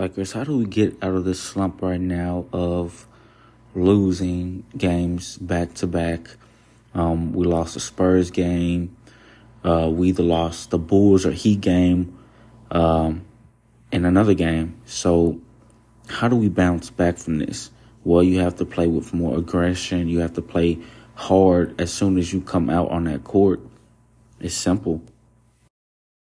Lakers, how do we get out of this slump right now of losing games back to back? Um, we lost the Spurs game. Uh, we either lost the Bulls or Heat game um, in another game. So, how do we bounce back from this? Well, you have to play with more aggression. You have to play hard as soon as you come out on that court. It's simple.